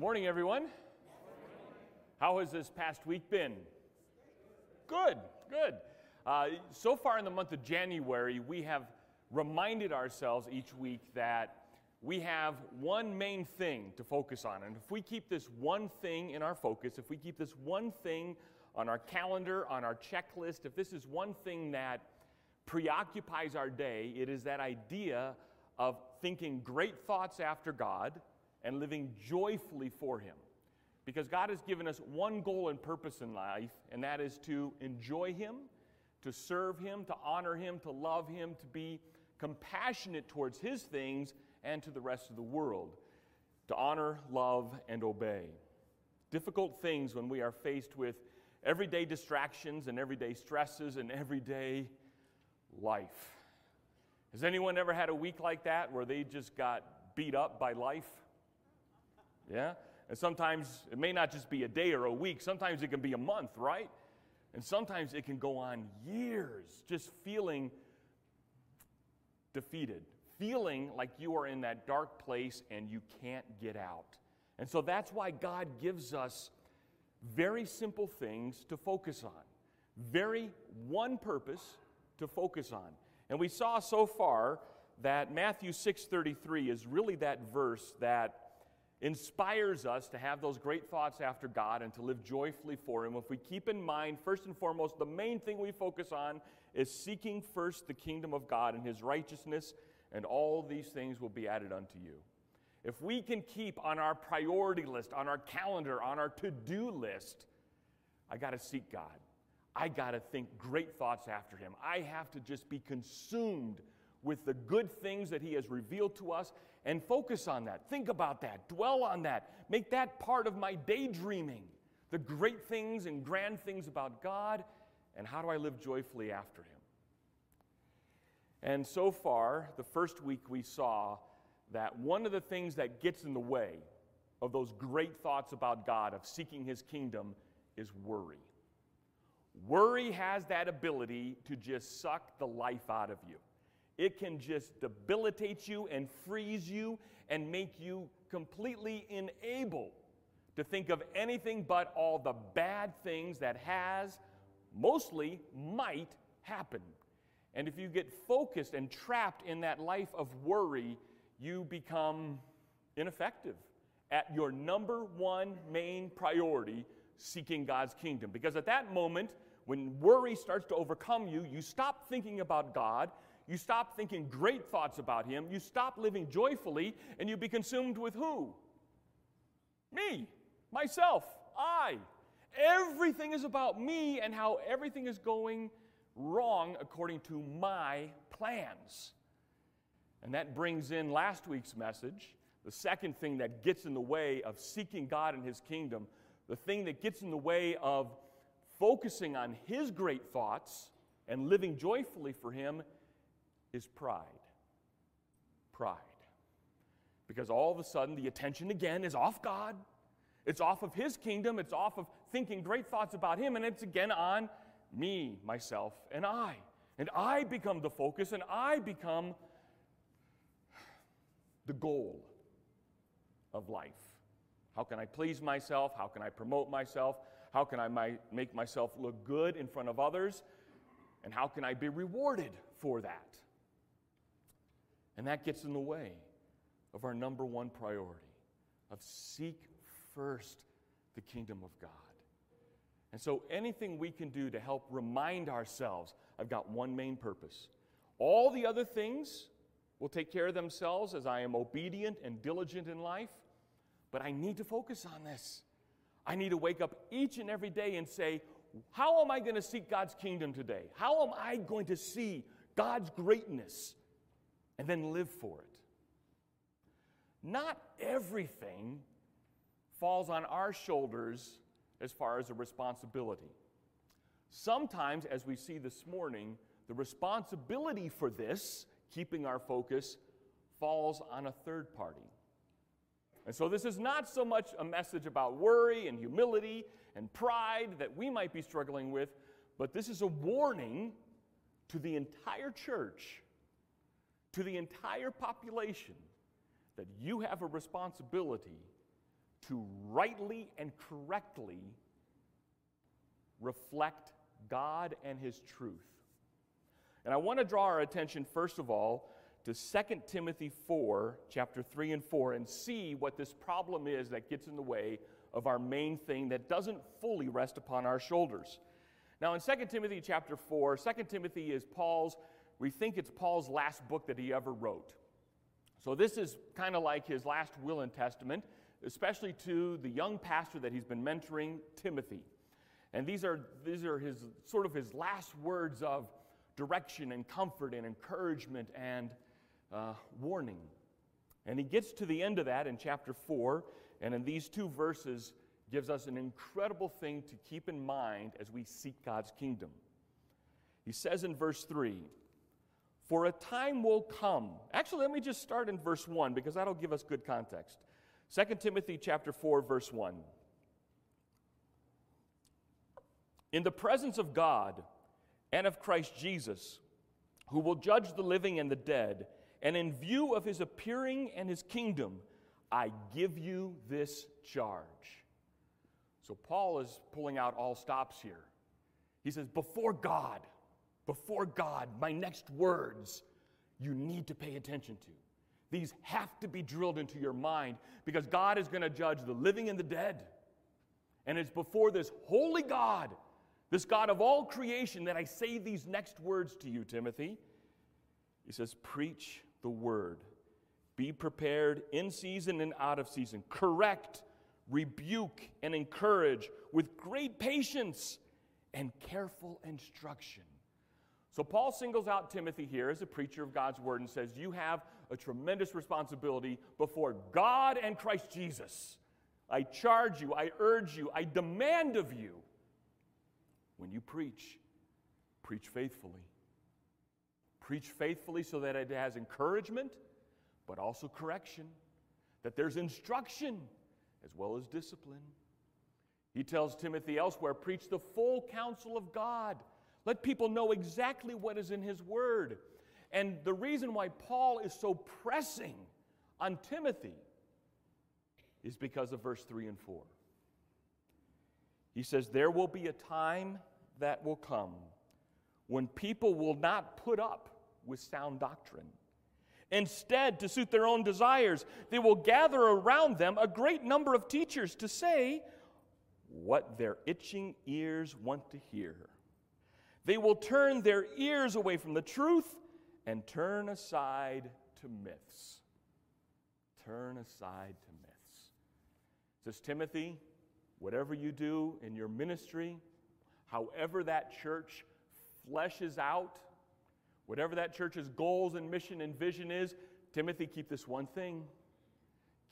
Morning, everyone. How has this past week been? Good, good. Uh, so far in the month of January, we have reminded ourselves each week that we have one main thing to focus on. And if we keep this one thing in our focus, if we keep this one thing on our calendar, on our checklist, if this is one thing that preoccupies our day, it is that idea of thinking great thoughts after God and living joyfully for Him. Because God has given us one goal and purpose in life, and that is to enjoy Him, to serve Him, to honor Him, to love Him, to be compassionate towards His things and to the rest of the world, to honor, love, and obey. Difficult things when we are faced with everyday distractions and everyday stresses and everyday life. Has anyone ever had a week like that where they just got beat up by life? Yeah? And sometimes it may not just be a day or a week, sometimes it can be a month, right? And sometimes it can go on years just feeling defeated, feeling like you are in that dark place and you can't get out. And so that's why God gives us very simple things to focus on, very one purpose to focus on. And we saw so far that Matthew 6:33 is really that verse that inspires us to have those great thoughts after God and to live joyfully for Him. If we keep in mind, first and foremost, the main thing we focus on is seeking first the kingdom of God and His righteousness, and all these things will be added unto you. If we can keep on our priority list, on our calendar, on our to do list, I got to seek God. I got to think great thoughts after Him. I have to just be consumed with the good things that He has revealed to us and focus on that. Think about that. Dwell on that. Make that part of my daydreaming. The great things and grand things about God and how do I live joyfully after Him. And so far, the first week we saw that one of the things that gets in the way of those great thoughts about God, of seeking His kingdom, is worry. Worry has that ability to just suck the life out of you. It can just debilitate you and freeze you and make you completely unable to think of anything but all the bad things that has, mostly might happen. And if you get focused and trapped in that life of worry, you become ineffective at your number one main priority, seeking God's kingdom. Because at that moment, when worry starts to overcome you, you stop thinking about God, you stop thinking great thoughts about Him, you stop living joyfully, and you be consumed with who? Me, myself, I. Everything is about me and how everything is going wrong according to my plans. And that brings in last week's message. The second thing that gets in the way of seeking God and His kingdom, the thing that gets in the way of focusing on His great thoughts and living joyfully for Him is pride. Pride. Because all of a sudden, the attention again is off God. It's off of His kingdom. It's off of thinking great thoughts about Him. And it's again on me, myself, and I. And I become the focus, and I become the goal of life. How can I please myself? How can I promote myself? How can I make myself look good in front of others? And how can I be rewarded for that? And that gets in the way of our number one priority of seek first the kingdom of God. And so anything we can do to help remind ourselves, I've got one main purpose. All the other things will take care of themselves as I am obedient and diligent in life. But I need to focus on this. I need to wake up each and every day and say, How am I going to seek God's kingdom today? How am I going to see God's greatness and then live for it? Not everything falls on our shoulders as far as a responsibility. Sometimes, as we see this morning, the responsibility for this keeping our focus falls on a third party. And so, this is not so much a message about worry and humility and pride that we might be struggling with, but this is a warning to the entire church, to the entire population, that you have a responsibility to rightly and correctly reflect God and His truth. And I want to draw our attention, first of all, to 2 Timothy 4, chapter 3 and 4, and see what this problem is that gets in the way of our main thing that doesn't fully rest upon our shoulders. Now, in 2 Timothy chapter 4, 2 Timothy is Paul's, we think it's Paul's last book that he ever wrote. So, this is kind of like his last will and testament, especially to the young pastor that he's been mentoring, Timothy. And these are, these are his sort of his last words of direction and comfort and encouragement and uh, warning. And he gets to the end of that in chapter 4, and in these two verses, gives us an incredible thing to keep in mind as we seek God's kingdom. He says in verse 3 For a time will come. Actually, let me just start in verse 1 because that'll give us good context. 2 Timothy chapter 4 verse 1. In the presence of God and of Christ Jesus, who will judge the living and the dead, and in view of his appearing and his kingdom, I give you this charge. So Paul is pulling out all stops here. He says, Before God, before God, my next words you need to pay attention to. These have to be drilled into your mind because God is going to judge the living and the dead. And it's before this holy God, this God of all creation, that I say these next words to you, Timothy. He says, Preach the word. Be prepared in season and out of season. Correct, rebuke, and encourage with great patience and careful instruction. So, Paul singles out Timothy here as a preacher of God's word and says, You have a tremendous responsibility before God and Christ Jesus. I charge you, I urge you, I demand of you when you preach, preach faithfully. Preach faithfully so that it has encouragement, but also correction, that there's instruction as well as discipline. He tells Timothy elsewhere preach the full counsel of God. Let people know exactly what is in His Word. And the reason why Paul is so pressing on Timothy is because of verse 3 and 4. He says, There will be a time that will come when people will not put up with sound doctrine. Instead, to suit their own desires, they will gather around them a great number of teachers to say what their itching ears want to hear. They will turn their ears away from the truth and turn aside to myths. Turn aside to myths. Says Timothy, whatever you do in your ministry, however that church fleshes out, whatever that church's goals and mission and vision is, Timothy, keep this one thing.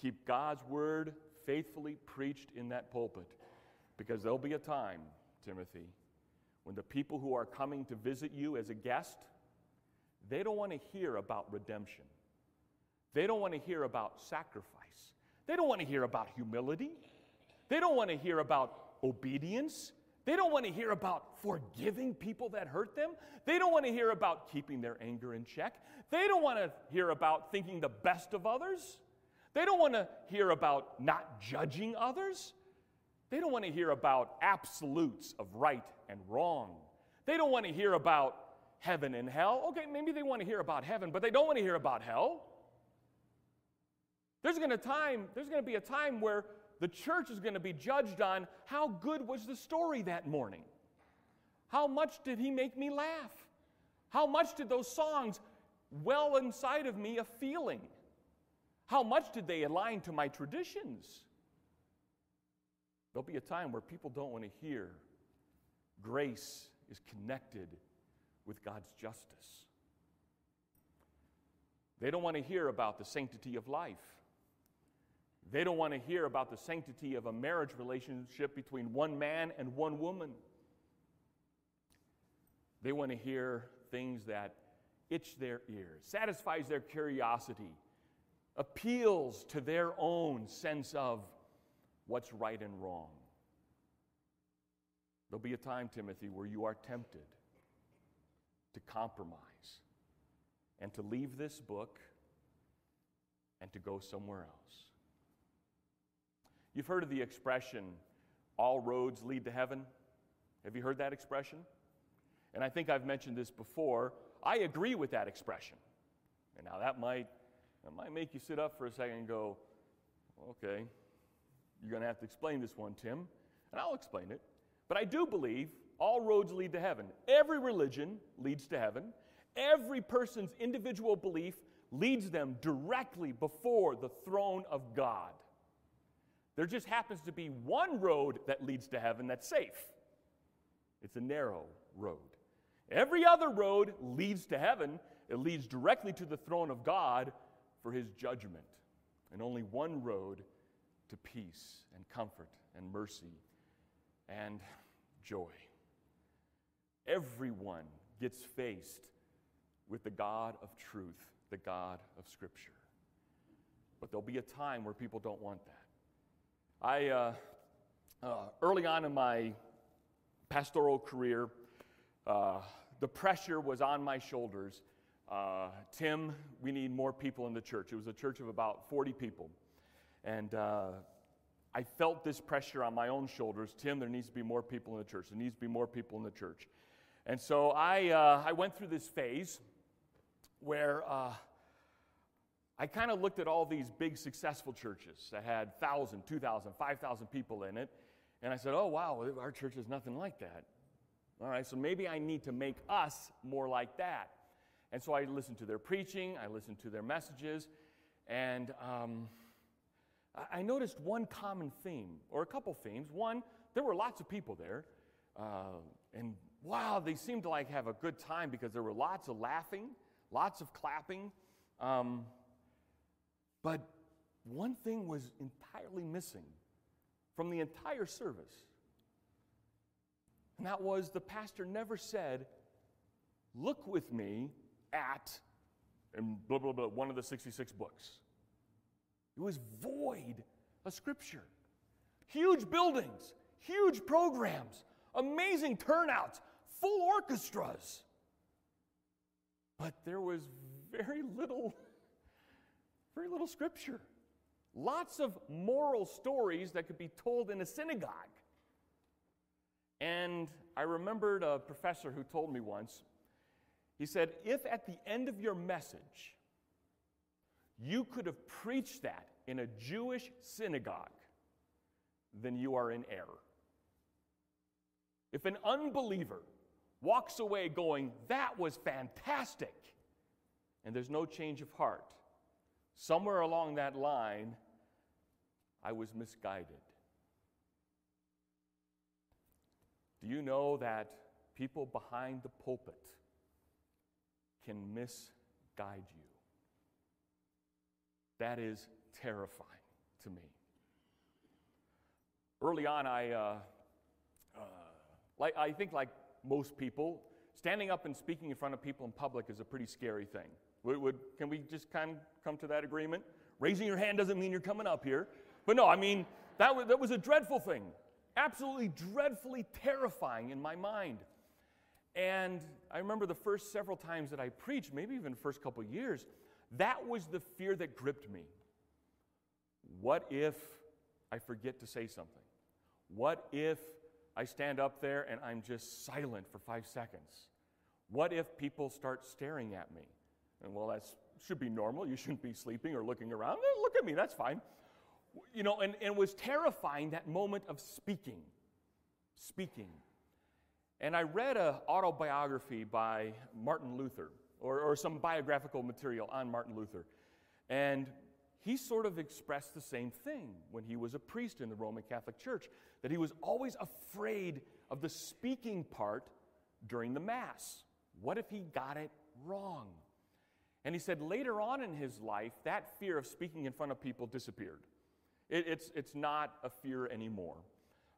Keep God's word faithfully preached in that pulpit. Because there'll be a time, Timothy, when the people who are coming to visit you as a guest, they don't want to hear about redemption. They don't want to hear about sacrifice. They don't want to hear about humility. They don't want to hear about obedience. They don't want to hear about forgiving people that hurt them. They don't want to hear about keeping their anger in check. They don't want to hear about thinking the best of others. They don't want to hear about not judging others. They don't want to hear about absolutes of right and wrong. They don't want to hear about heaven and hell. Okay, maybe they want to hear about heaven, but they don't want to hear about hell. There's going to time, there's going to be a time where the church is going to be judged on how good was the story that morning? How much did he make me laugh? How much did those songs well inside of me a feeling? How much did they align to my traditions? There'll be a time where people don't want to hear grace is connected with God's justice. They don't want to hear about the sanctity of life. They don't want to hear about the sanctity of a marriage relationship between one man and one woman. They want to hear things that itch their ears, satisfies their curiosity, appeals to their own sense of what's right and wrong. There'll be a time, Timothy, where you are tempted to compromise and to leave this book and to go somewhere else. You've heard of the expression, all roads lead to heaven? Have you heard that expression? And I think I've mentioned this before. I agree with that expression. And now that might, that might make you sit up for a second and go, okay, you're going to have to explain this one, Tim. And I'll explain it. But I do believe all roads lead to heaven. Every religion leads to heaven. Every person's individual belief leads them directly before the throne of God. There just happens to be one road that leads to heaven that's safe. It's a narrow road. Every other road leads to heaven, it leads directly to the throne of God for his judgment. And only one road to peace and comfort and mercy and joy. Everyone gets faced with the God of truth, the God of Scripture. But there'll be a time where people don't want that. I, uh, uh, early on in my pastoral career, uh, the pressure was on my shoulders. Uh, Tim, we need more people in the church. It was a church of about 40 people. And uh, I felt this pressure on my own shoulders. Tim, there needs to be more people in the church. There needs to be more people in the church. And so I, uh, I went through this phase where uh, I kind of looked at all these big successful churches that had 1,000, 2,000, 5,000 people in it. And I said, oh, wow, our church is nothing like that. All right, so maybe I need to make us more like that. And so I listened to their preaching, I listened to their messages, and um, I noticed one common theme, or a couple themes. One, there were lots of people there, uh, and wow, they seemed to like have a good time because there were lots of laughing, lots of clapping. Um, but one thing was entirely missing from the entire service. And that was the pastor never said, Look with me at, and blah, blah, blah, one of the 66 books. It was void of scripture. Huge buildings, huge programs, amazing turnouts, full orchestras. But there was very little, very little scripture. Lots of moral stories that could be told in a synagogue. And I remembered a professor who told me once, he said, if at the end of your message you could have preached that in a Jewish synagogue, then you are in error. If an unbeliever walks away going, That was fantastic, and there's no change of heart, somewhere along that line, I was misguided. Do you know that people behind the pulpit can misguide you? That is terrifying to me. Early on, I, uh, uh, like, I think, like most people, standing up and speaking in front of people in public is a pretty scary thing. Would, would, can we just kind of come to that agreement? Raising your hand doesn't mean you're coming up here. But no, I mean, that was, that was a dreadful thing. Absolutely dreadfully terrifying in my mind. And I remember the first several times that I preached, maybe even the first couple years, that was the fear that gripped me. What if I forget to say something? What if I stand up there and I'm just silent for five seconds? What if people start staring at me? And well, that should be normal. You shouldn't be sleeping or looking around. Eh, look at me, that's fine. You know, and, and it was terrifying that moment of speaking. Speaking. And I read an autobiography by Martin Luther, or, or some biographical material on Martin Luther. And he sort of expressed the same thing when he was a priest in the Roman Catholic Church that he was always afraid of the speaking part during the Mass. What if he got it wrong? And he said later on in his life, that fear of speaking in front of people disappeared. It, it's, it's not a fear anymore.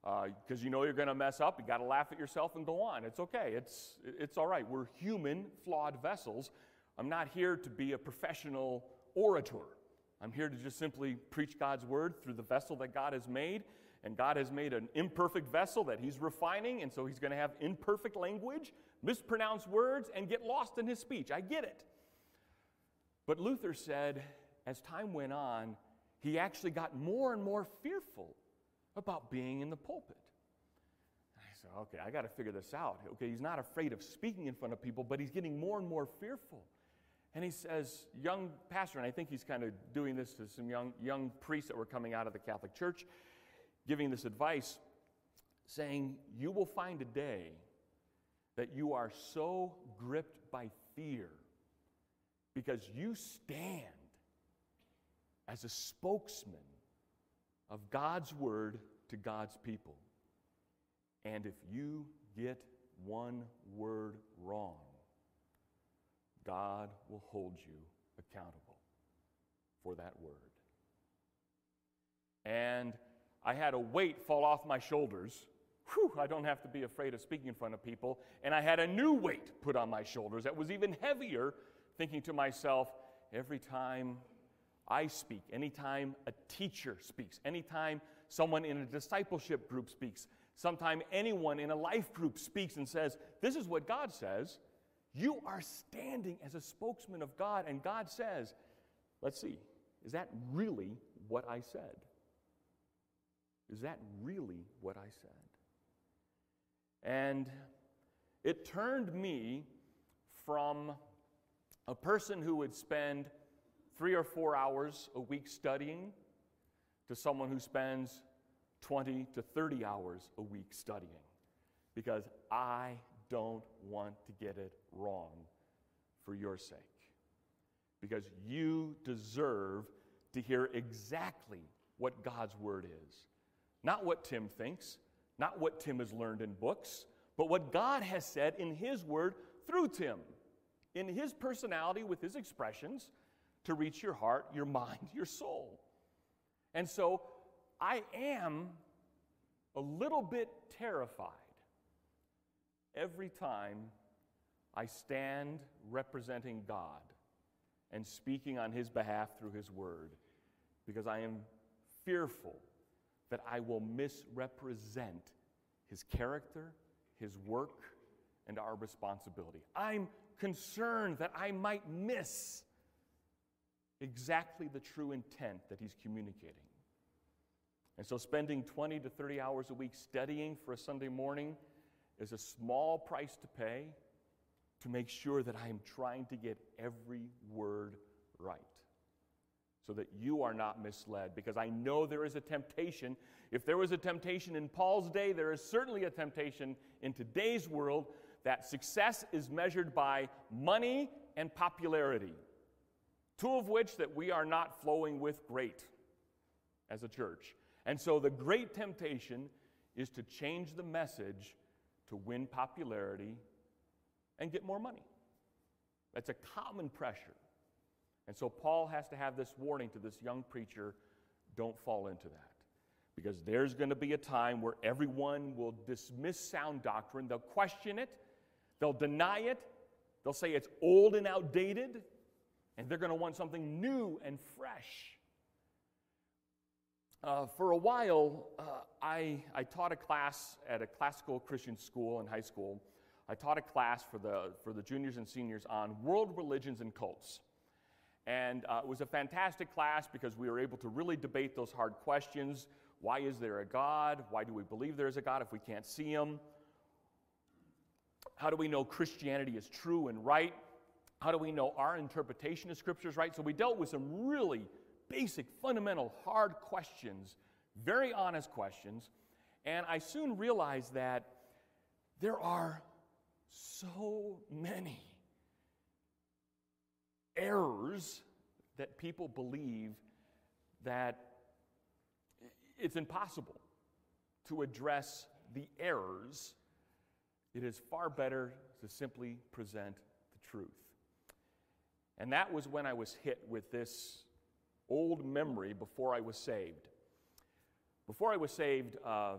Because uh, you know you're going to mess up, you got to laugh at yourself and go on. It's okay, it's, it's all right. We're human, flawed vessels. I'm not here to be a professional orator. I'm here to just simply preach God's word through the vessel that God has made. And God has made an imperfect vessel that He's refining, and so He's going to have imperfect language, mispronounce words, and get lost in His speech. I get it. But Luther said, as time went on, he actually got more and more fearful about being in the pulpit. I said, okay, I got to figure this out. Okay, he's not afraid of speaking in front of people, but he's getting more and more fearful. And he says, young pastor, and I think he's kind of doing this to some young, young priests that were coming out of the Catholic Church, giving this advice, saying, You will find a day that you are so gripped by fear because you stand as a spokesman of God's word to God's people. And if you get one word wrong, God will hold you accountable for that word. And I had a weight fall off my shoulders. Whew, I don't have to be afraid of speaking in front of people. And I had a new weight put on my shoulders that was even heavier, thinking to myself, every time I speak, anytime a teacher speaks, anytime someone in a discipleship group speaks, sometime anyone in a life group speaks and says, This is what God says, you are standing as a spokesman of God, and God says, let's see, is that really what I said? Is that really what I said? And it turned me from a person who would spend three or four hours a week studying to someone who spends 20 to 30 hours a week studying because I don't want to get it wrong for your sake. Because you deserve to hear exactly what God's word is. Not what Tim thinks, not what Tim has learned in books, but what God has said in his word through Tim, in his personality with his expressions to reach your heart, your mind, your soul. And so I am a little bit terrified every time I stand representing God and speaking on His behalf through His Word because I am fearful that I will misrepresent His character, His work, and our responsibility. I'm concerned that I might miss exactly the true intent that He's communicating. And so, spending 20 to 30 hours a week studying for a Sunday morning is a small price to pay to make sure that I am trying to get every word right so that you are not misled. Because I know there is a temptation. If there was a temptation in Paul's day, there is certainly a temptation in today's world that success is measured by money and popularity, two of which that we are not flowing with great as a church. And so the great temptation is to change the message to win popularity and get more money. That's a common pressure. And so Paul has to have this warning to this young preacher don't fall into that. Because there's going to be a time where everyone will dismiss sound doctrine, they'll question it, they'll deny it, they'll say it's old and outdated, and they're going to want something new and fresh. Uh, for a while, uh, I, I taught a class at a classical Christian school in high school. I taught a class for the, for the juniors and seniors on world religions and cults. And uh, it was a fantastic class because we were able to really debate those hard questions. Why is there a God? Why do we believe there's a God if we can't see him? How do we know Christianity is true and right? How do we know our interpretation of Scripture is right? So we dealt with some really basic, fundamental, hard questions, very honest questions. And I soon realized that there are so many errors that people believe that it's impossible to address the errors. It is far better to simply present the truth. And that was when I was hit with this old memory before I was saved. Before I was saved, uh,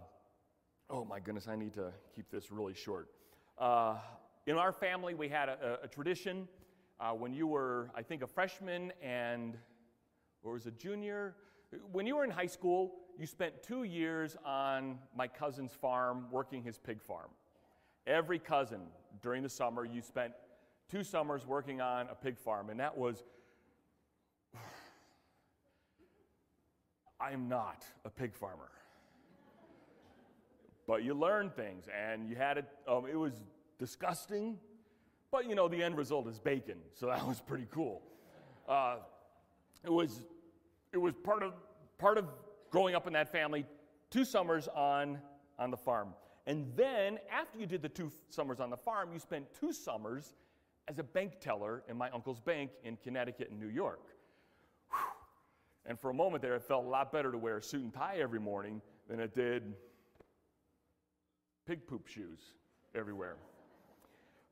oh my goodness, I need to keep this really short. Uh, in our family, we had a, a tradition uh, when you were, I think, a freshman and, or was a junior? When you were in high school, you spent two years on my cousin's farm working his pig farm. Every cousin during the summer, you spent two summers working on a pig farm, and that was I am not a pig farmer. but you learn things, and you had it. Um, it was disgusting, but you know the end result is bacon, so that was pretty cool. Uh, it was it was part of part of growing up in that family. Two summers on on the farm, and then after you did the two summers on the farm, you spent two summers as a bank teller in my uncle's bank in Connecticut and New York. Whew. And for a moment there, it felt a lot better to wear a suit and tie every morning than it did pig poop shoes everywhere.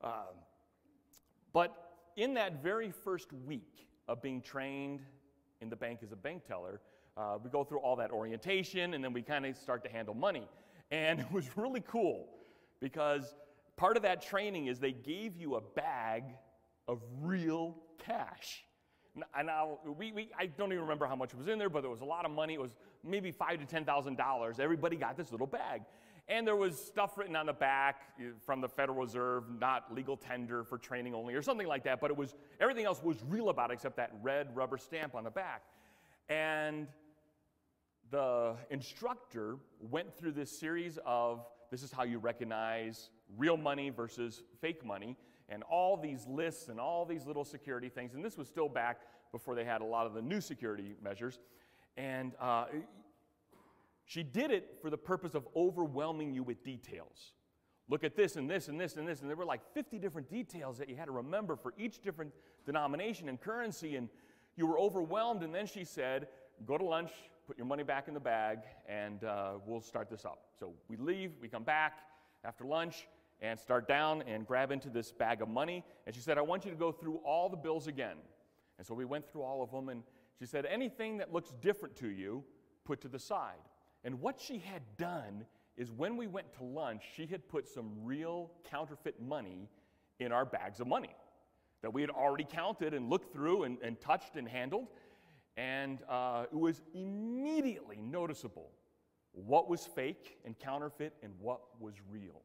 Um, but in that very first week of being trained in the bank as a bank teller, uh, we go through all that orientation and then we kind of start to handle money. And it was really cool because part of that training is they gave you a bag of real cash. And now we, we, I don't even remember how much was in there, but there was a lot of money. It was maybe five to ten thousand dollars. Everybody got this little bag, and there was stuff written on the back eh, from the Federal Reserve, not legal tender for training only, or something like that. But it was everything else was real about it except that red rubber stamp on the back. And the instructor went through this series of this is how you recognize real money versus fake money, and all these lists and all these little security things. And this was still back before they had a lot of the new security measures. And uh, she did it for the purpose of overwhelming you with details. Look at this and this and this and this. And there were like 50 different details that you had to remember for each different denomination and currency. And you were overwhelmed. And then she said, Go to lunch, put your money back in the bag, and uh, we'll start this up. So we leave, we come back after lunch, and start down and grab into this bag of money. And she said, I want you to go through all the bills again. And so we went through all of them, and she said, Anything that looks different to you, put to the side. And what she had done is when we went to lunch, she had put some real counterfeit money in our bags of money that we had already counted and looked through and, and touched and handled. And uh, it was immediately noticeable what was fake and counterfeit and what was real.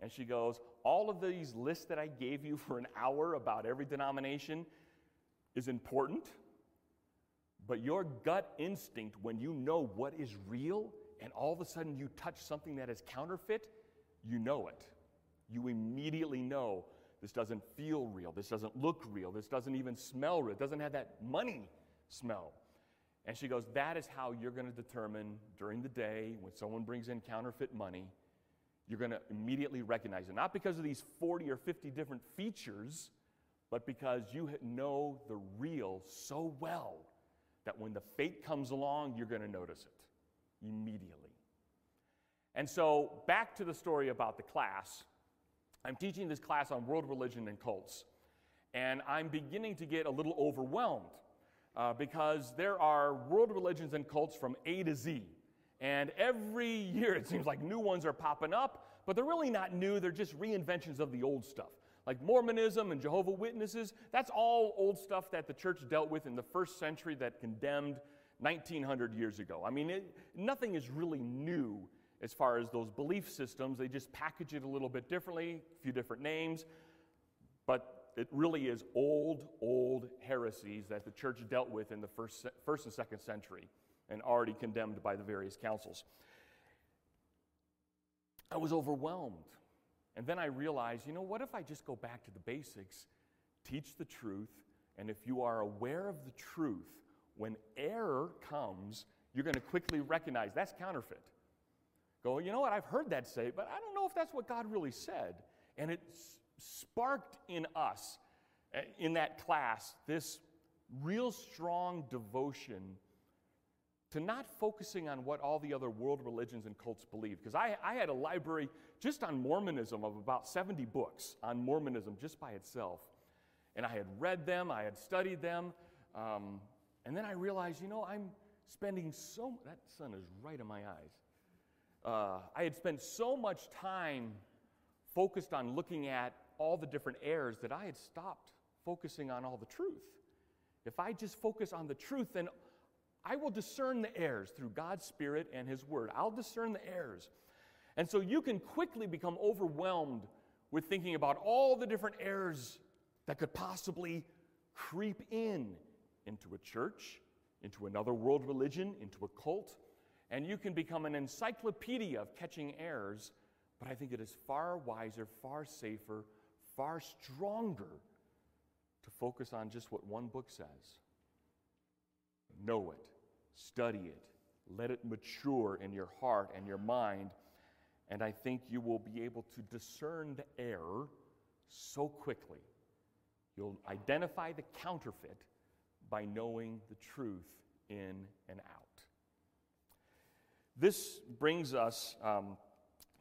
And she goes, All of these lists that I gave you for an hour about every denomination is important, but your gut instinct, when you know what is real and all of a sudden you touch something that is counterfeit, you know it. You immediately know this doesn't feel real, this doesn't look real, this doesn't even smell real, it doesn't have that money smell. And she goes, That is how you're going to determine during the day when someone brings in counterfeit money you're going to immediately recognize it. Not because of these 40 or 50 different features, but because you know the real so well that when the fake comes along, you're going to notice it immediately. And so, back to the story about the class. I'm teaching this class on world religion and cults, and I'm beginning to get a little overwhelmed uh, because there are world religions and cults from A to Z. And every year it seems like new ones are popping up, but they're really not new, they're just reinventions of the old stuff. Like Mormonism and Jehovah Witnesses, that's all old stuff that the church dealt with in the first century that condemned 1900 years ago. I mean, it, nothing is really new as far as those belief systems. They just package it a little bit differently, a few different names, but it really is old, old heresies that the church dealt with in the first, first and second century and already condemned by the various councils. I was overwhelmed. And then I realized, you know, what if I just go back to the basics, teach the truth, and if you are aware of the truth, when error comes, you're going to quickly recognize that's counterfeit. Go, you know what, I've heard that say, but I don't know if that's what God really said. And it sparked in us, eh, in that class, this real strong devotion to not focusing on what all the other world religions and cults believe. Because I, I had a library just on Mormonism of about 70 books on Mormonism just by itself. And I had read them, I had studied them. Um, and then I realized, you know, I'm spending so that sun is right in my eyes. Uh, I had spent so much time focused on looking at all the different errors that I had stopped focusing on all the truth. If I just focus on the truth, then I will discern the errors through God's Spirit and His Word. I'll discern the errors. And so you can quickly become overwhelmed with thinking about all the different errors that could possibly creep in into a church, into another world religion, into a cult. and you can become an encyclopedia of catching errors, but I think it is far wiser, far safer, far stronger to focus on just what one book says. Know it, study it, let it mature in your heart and your mind, and I think you will be able to discern the error so quickly. You'll identify the counterfeit by knowing the truth in and out. This brings us um,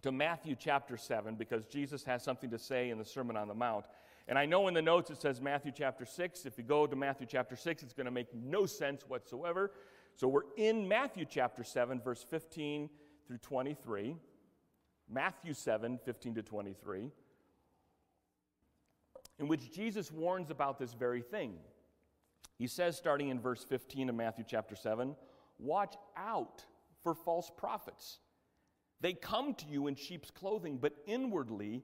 to Matthew chapter 7 because Jesus has something to say in the Sermon on the Mount. And I know in the notes it says Matthew chapter 6. If you go to Matthew chapter 6, it's going to make no sense whatsoever. So we're in Matthew chapter 7, verse 15 through 23. Matthew 7, 15 to 23, in which Jesus warns about this very thing. He says, starting in verse 15 of Matthew chapter 7, Watch out for false prophets. They come to you in sheep's clothing, but inwardly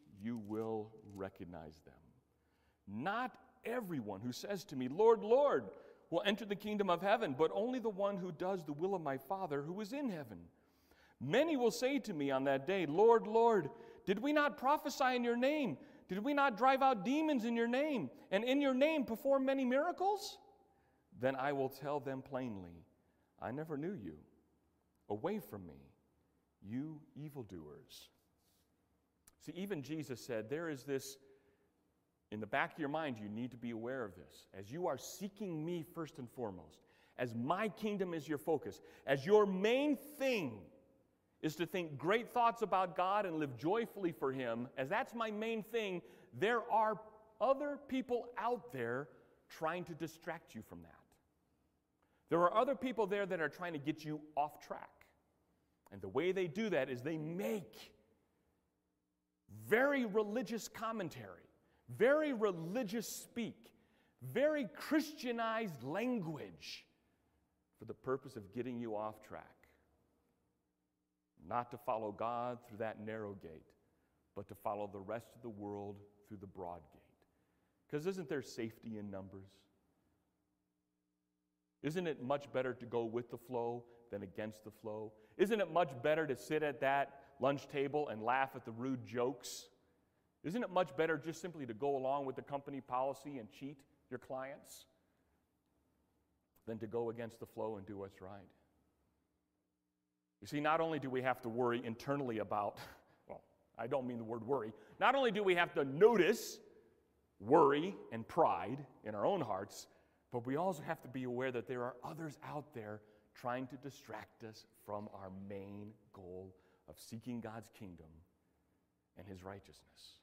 you will recognize them. Not everyone who says to me, Lord, Lord, will enter the kingdom of heaven, but only the one who does the will of my Father who is in heaven. Many will say to me on that day, Lord, Lord, did we not prophesy in your name? Did we not drive out demons in your name? And in your name perform many miracles? Then I will tell them plainly, I never knew you. Away from me, you evildoers. See, even Jesus said, There is this, in the back of your mind, you need to be aware of this. As you are seeking me first and foremost, as my kingdom is your focus, as your main thing is to think great thoughts about God and live joyfully for Him, as that's my main thing, there are other people out there trying to distract you from that. There are other people there that are trying to get you off track. And the way they do that is they make very religious commentary, very religious speak, very Christianized language for the purpose of getting you off track. Not to follow God through that narrow gate, but to follow the rest of the world through the broad gate. Because isn't there safety in numbers? Isn't it much better to go with the flow than against the flow? Isn't it much better to sit at that lunch table and laugh at the rude jokes? Isn't it much better just simply to go along with the company policy and cheat your clients than to go against the flow and do what's right? You see, not only do we have to worry internally about, well, I don't mean the word worry, not only do we have to notice worry and pride in our own hearts, but we also have to be aware that there are others out there trying to distract us from our main goal of seeking God's kingdom and his righteousness.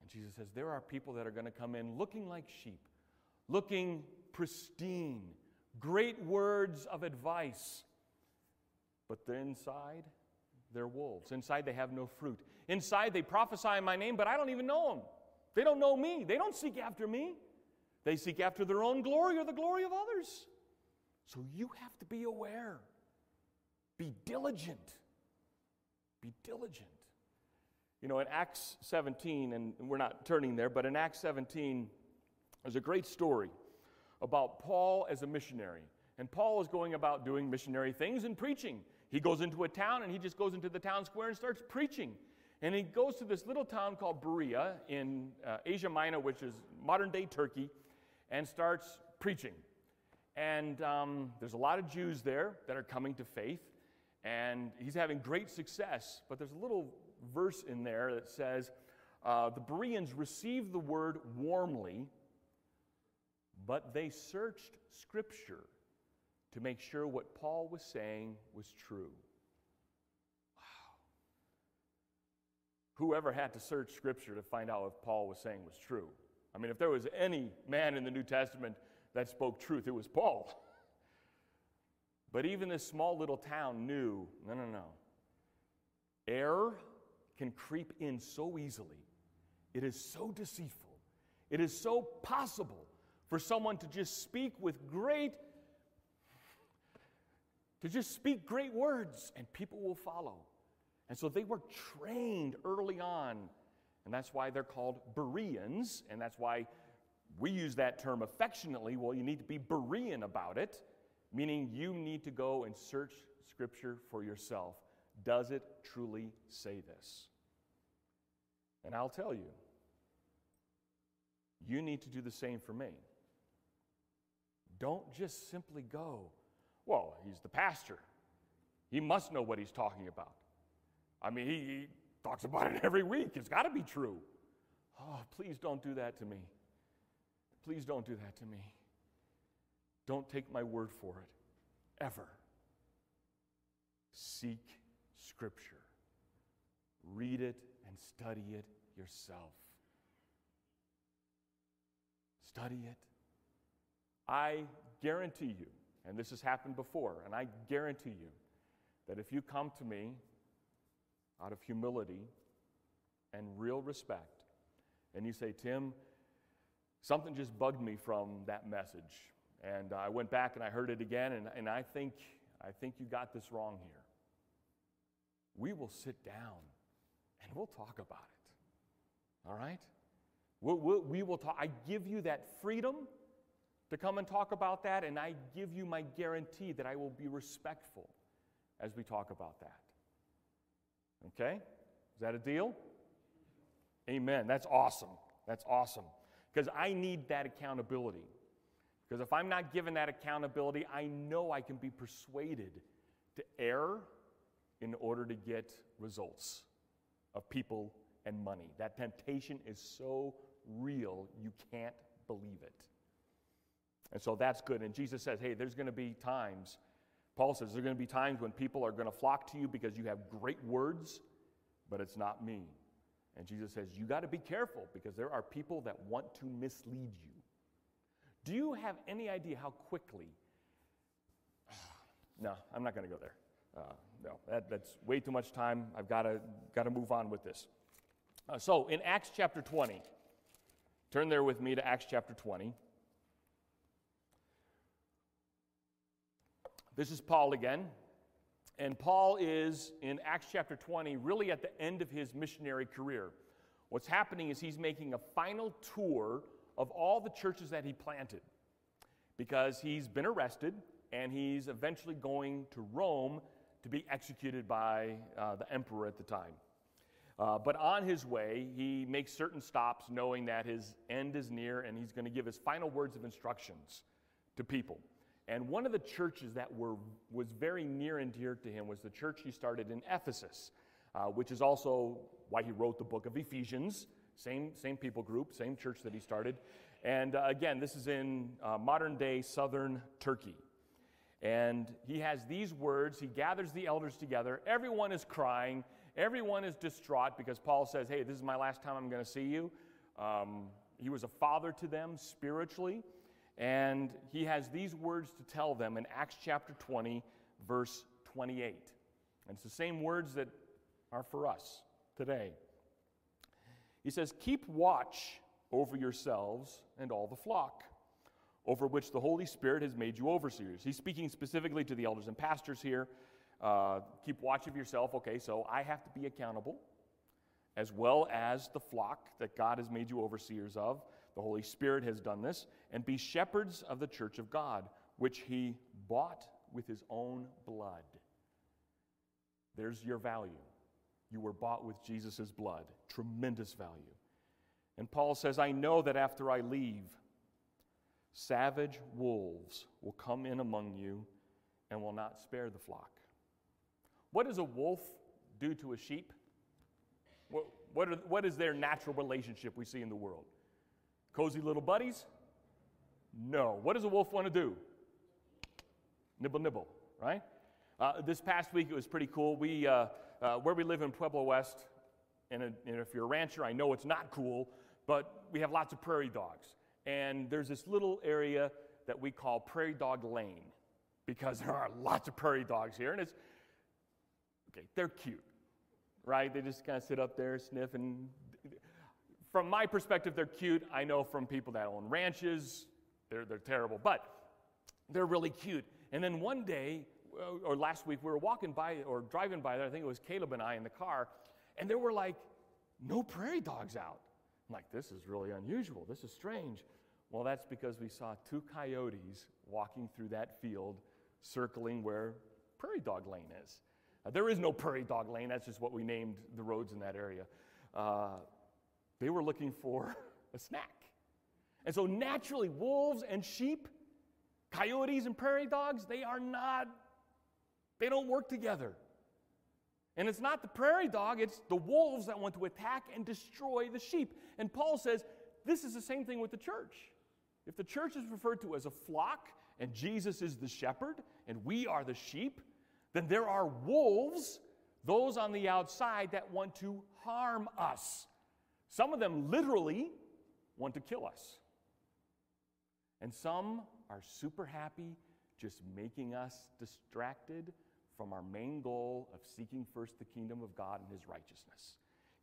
And Jesus says there are people that are going to come in looking like sheep, looking pristine, great words of advice but they're inside, they're wolves. Inside, they have no fruit. Inside, they prophesy in my name, but I don't even know them. They don't know me. They don't seek after me. They seek after their own glory or the glory of others. So you have to be aware. Be diligent. Be diligent. You know, in Acts 17, and we're not turning there, but in Acts 17, there's a great story about Paul as a missionary. And Paul is going about doing missionary things and preaching. He goes into a town and he just goes into the town square and starts preaching. And he goes to this little town called Berea in uh, Asia Minor, which is modern day Turkey, and starts preaching. And um, there's a lot of Jews there that are coming to faith, and he's having great success. But there's a little verse in there that says, uh, The Bereans received the word warmly, but they searched Scripture to make sure what Paul was saying was true. Wow. Whoever had to search Scripture to find out if Paul was saying was true? I mean, if there was any man in the New Testament that spoke truth, it was Paul. But even this small little town knew no, no, no. Error can creep in so easily. It is so deceitful. It is so possible for someone to just speak with great to just speak great words and people will follow. And so they were trained early on. And that's why they're called Bereans. And that's why we use that term affectionately. Well, you need to be Berean about it, meaning you need to go and search Scripture for yourself. Does it truly say this? And I'll tell you, you need to do the same for me. Don't just simply go, well, he's the pastor. He must know what he's talking about. I mean, he, he talks about it every week. It's got to be true. Oh, please don't do that to me. Please don't do that to me. Don't take my word for it, ever. Seek Scripture, read it and study it yourself. Study it. I guarantee you, and this has happened before, and I guarantee you that if you come to me out of humility and real respect, and you say, Tim, something just bugged me from that message. And uh, I went back and I heard it again, and, and I, think, I think you got this wrong here. We will sit down and we'll talk about it. All right? We'll, we'll, we will talk. I give you that freedom to come and talk about that, and I give you my guarantee that I will be respectful as we talk about that. Okay? Is that a deal? Amen. That's awesome. That's awesome. Because I need that accountability. Because if I'm not given that accountability, I know I can be persuaded to err in order to get results of people and money. That temptation is so real, you can't believe it. And so that's good. And Jesus says, hey, there's going to be times, Paul says, there's going to be times when people are going to flock to you because you have great words, but it's not me. And Jesus says, you got to be careful because there are people that want to mislead you. Do you have any idea how quickly? no, I'm not going to go there. Uh, no, that, that's way too much time. I've got to move on with this. Uh, so in Acts chapter 20, turn there with me to Acts chapter 20. This is Paul again. And Paul is in Acts chapter 20, really at the end of his missionary career. What's happening is he's making a final tour of all the churches that he planted because he's been arrested and he's eventually going to Rome to be executed by uh, the emperor at the time. Uh, but on his way, he makes certain stops knowing that his end is near and he's going to give his final words of instructions to people. And one of the churches that were, was very near and dear to him was the church he started in Ephesus, uh, which is also why he wrote the book of Ephesians. Same, same people group, same church that he started. And uh, again, this is in uh, modern day southern Turkey. And he has these words. He gathers the elders together. Everyone is crying. Everyone is distraught because Paul says, Hey, this is my last time I'm going to see you. Um, he was a father to them spiritually. And he has these words to tell them in Acts chapter 20, verse 28. And it's the same words that are for us today. He says, Keep watch over yourselves and all the flock, over which the Holy Spirit has made you overseers. He's speaking specifically to the elders and pastors here. Uh, keep watch of yourself. Okay, so I have to be accountable, as well as the flock that God has made you overseers of. The Holy Spirit has done this. And be shepherds of the church of God, which he bought with his own blood. There's your value. You were bought with Jesus' blood. Tremendous value. And Paul says, I know that after I leave, savage wolves will come in among you and will not spare the flock. What does a wolf do to a sheep? What, what, are, what is their natural relationship we see in the world? Cozy little buddies? No. What does a wolf want to do? Nibble, nibble, right? Uh, this past week it was pretty cool. We, uh, uh, where we live in Pueblo West, and, a, and if you're a rancher, I know it's not cool, but we have lots of prairie dogs. And there's this little area that we call Prairie Dog Lane because there are lots of prairie dogs here, and it's okay, they're cute, right? They just kind of sit up there, sniff, and from my perspective, they're cute. I know from people that own ranches, they're, they're terrible, but they're really cute. And then one day, uh, or last week, we were walking by or driving by there, I think it was Caleb and I in the car, and there were like no prairie dogs out. I'm like, this is really unusual. This is strange. Well, that's because we saw two coyotes walking through that field, circling where Prairie Dog Lane is. There is no Prairie Dog Lane, that's just what we named the roads in that area. Uh, they were looking for a snack. And so, naturally, wolves and sheep, coyotes and prairie dogs, they are not, they don't work together. And it's not the prairie dog, it's the wolves that want to attack and destroy the sheep. And Paul says this is the same thing with the church. If the church is referred to as a flock and Jesus is the shepherd and we are the sheep, then there are wolves, those on the outside that want to harm us. Some of them literally want to kill us. And some are super happy just making us distracted from our main goal of seeking first the kingdom of God and his righteousness,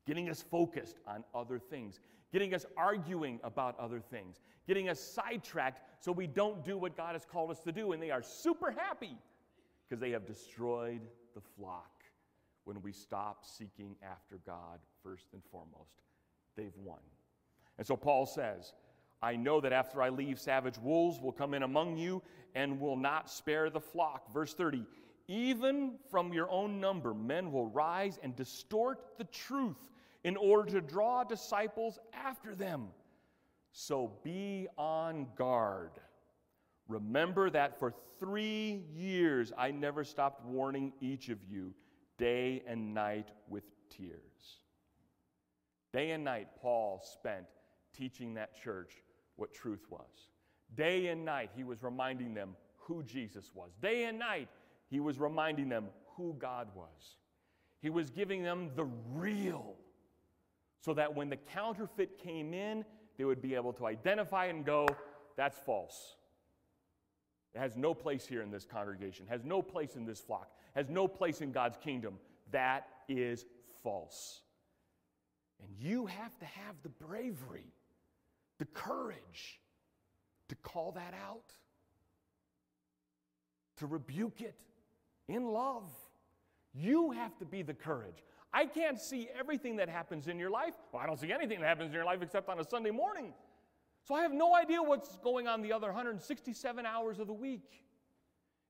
getting us focused on other things, getting us arguing about other things, getting us sidetracked so we don't do what God has called us to do. And they are super happy because they have destroyed the flock when we stop seeking after God first and foremost. They've won. And so Paul says, I know that after I leave, savage wolves will come in among you and will not spare the flock. Verse 30 Even from your own number, men will rise and distort the truth in order to draw disciples after them. So be on guard. Remember that for three years I never stopped warning each of you day and night with tears. Day and night, Paul spent teaching that church what truth was. Day and night, he was reminding them who Jesus was. Day and night, he was reminding them who God was. He was giving them the real so that when the counterfeit came in, they would be able to identify and go, that's false. It has no place here in this congregation, has no place in this flock, has no place in God's kingdom. That is false. And you have to have the bravery, the courage to call that out, to rebuke it in love. You have to be the courage. I can't see everything that happens in your life. Well, I don't see anything that happens in your life except on a Sunday morning. So I have no idea what's going on the other 167 hours of the week.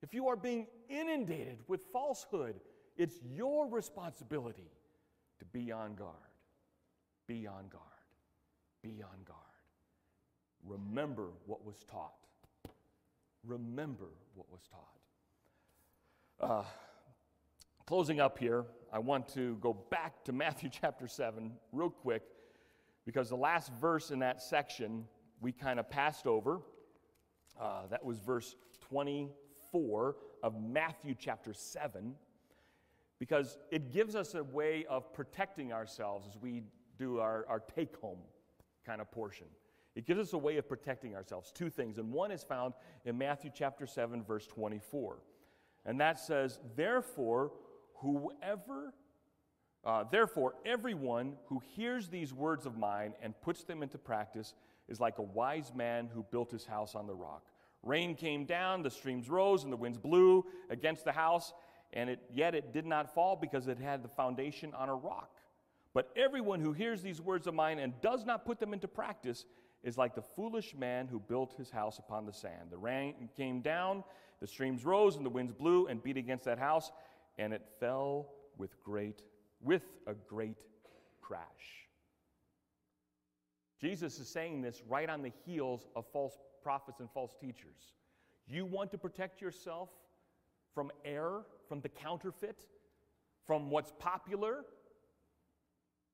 If you are being inundated with falsehood, it's your responsibility to be on guard. Be on guard. Be on guard. Remember what was taught. Remember what was taught. Uh, closing up here, I want to go back to Matthew chapter 7 real quick because the last verse in that section we kind of passed over. Uh, that was verse 24 of Matthew chapter 7 because it gives us a way of protecting ourselves as we do our, our take home kind of portion. It gives us a way of protecting ourselves. Two things, and one is found in Matthew chapter 7, verse 24. And that says, Therefore, whoever, uh, therefore, everyone who hears these words of mine and puts them into practice is like a wise man who built his house on the rock. Rain came down, the streams rose, and the winds blew against the house, and it, yet it did not fall because it had the foundation on a rock. But everyone who hears these words of mine and does not put them into practice is like the foolish man who built his house upon the sand. The rain came down, the streams rose, and the winds blew and beat against that house, and it fell with great with a great crash. Jesus is saying this right on the heels of false prophets and false teachers. You want to protect yourself from error, from the counterfeit, from what's popular,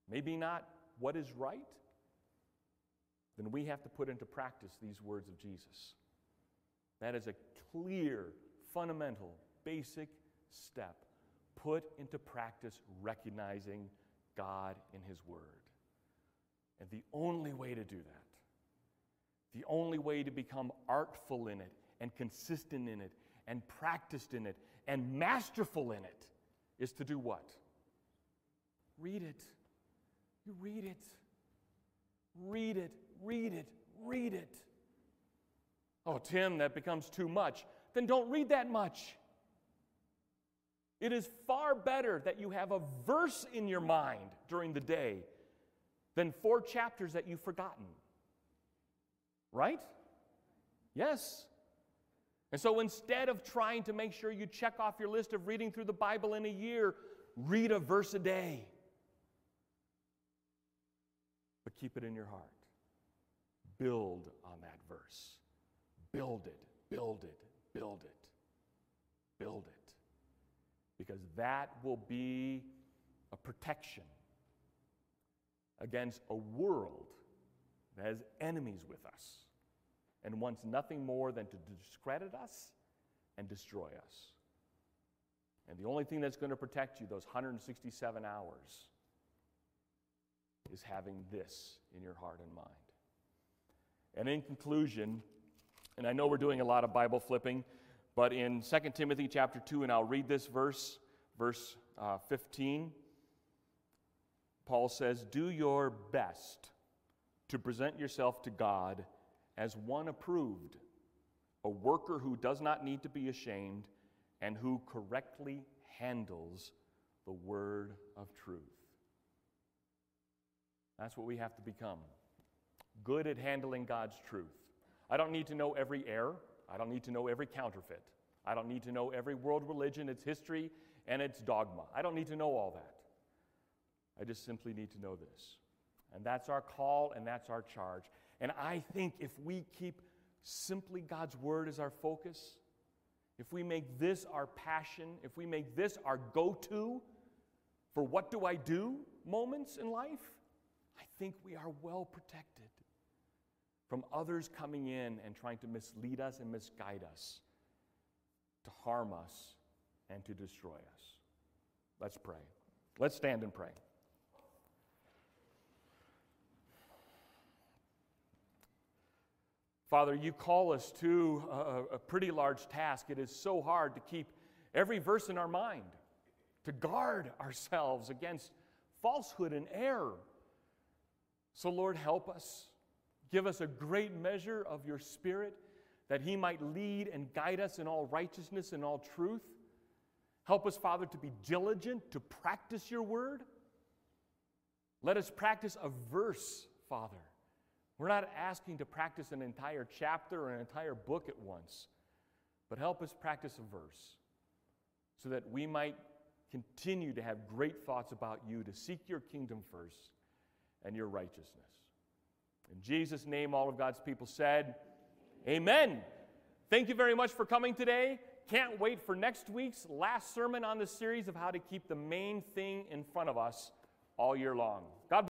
maybe not what is right, then we have to put into practice these words of Jesus. That is a clear, fundamental, basic step put into practice recognizing God in His Word. And the only way to do that, the only way to become artful in it and consistent in it and practiced in it and masterful in it is to do what? Read it. You read it. Read it, read it, read it. Oh, Tim, that becomes too much. Then don't read that much. It is far better that you have a verse in your mind during the day than four chapters that you've forgotten. Right? Yes. And so instead of trying to make sure you check off your list of reading through the Bible in a year, read a verse a day. But keep it in your heart. Build on that verse. Build it, build it, build it, build it. Because that will be a protection against a world that has enemies with us and wants nothing more than to discredit us and destroy us. And the only thing that's going to protect you those 167 hours is having this in your heart and mind. And in conclusion, and I know we're doing a lot of Bible flipping, but in 2 Timothy chapter 2, and I'll read this verse, verse uh, 15, Paul says, Do your best to present yourself to God as one approved, a worker who does not need to be ashamed and who correctly handles the word of truth. That's what we have to become good at handling God's truth. I don't need to know every error, I don't need to know every counterfeit. I don't need to know every world religion, its history, and its dogma. I don't need to know all that. I just simply need to know this. And that's our call and that's our charge. And I think if we keep simply God's word as our focus, if we make this our passion, if we make this our go to for what do I do moments in life, I think we are well protected from others coming in and trying to mislead us and misguide us, to harm us and to destroy us. Let's pray. Let's stand and pray. Father, you call us to a, a, pretty large task. It is so hard to keep every verse in our mind, to guard ourselves against falsehood and error. So, Lord, help us. Give us a great measure of your Spirit that He might lead and guide us in all righteousness and all truth. Help us, Father, to be diligent to practice your word. Let us practice a verse, Father we're not asking to practice an entire chapter or an entire book at once, but help us practice a verse so that we might continue to have great thoughts about you, to seek your kingdom first and your righteousness. In Jesus' name, all of God's people said, Amen. Thank you very much for coming today. Can't wait for next week's last sermon on the series of how to keep the main thing in front of us all year long.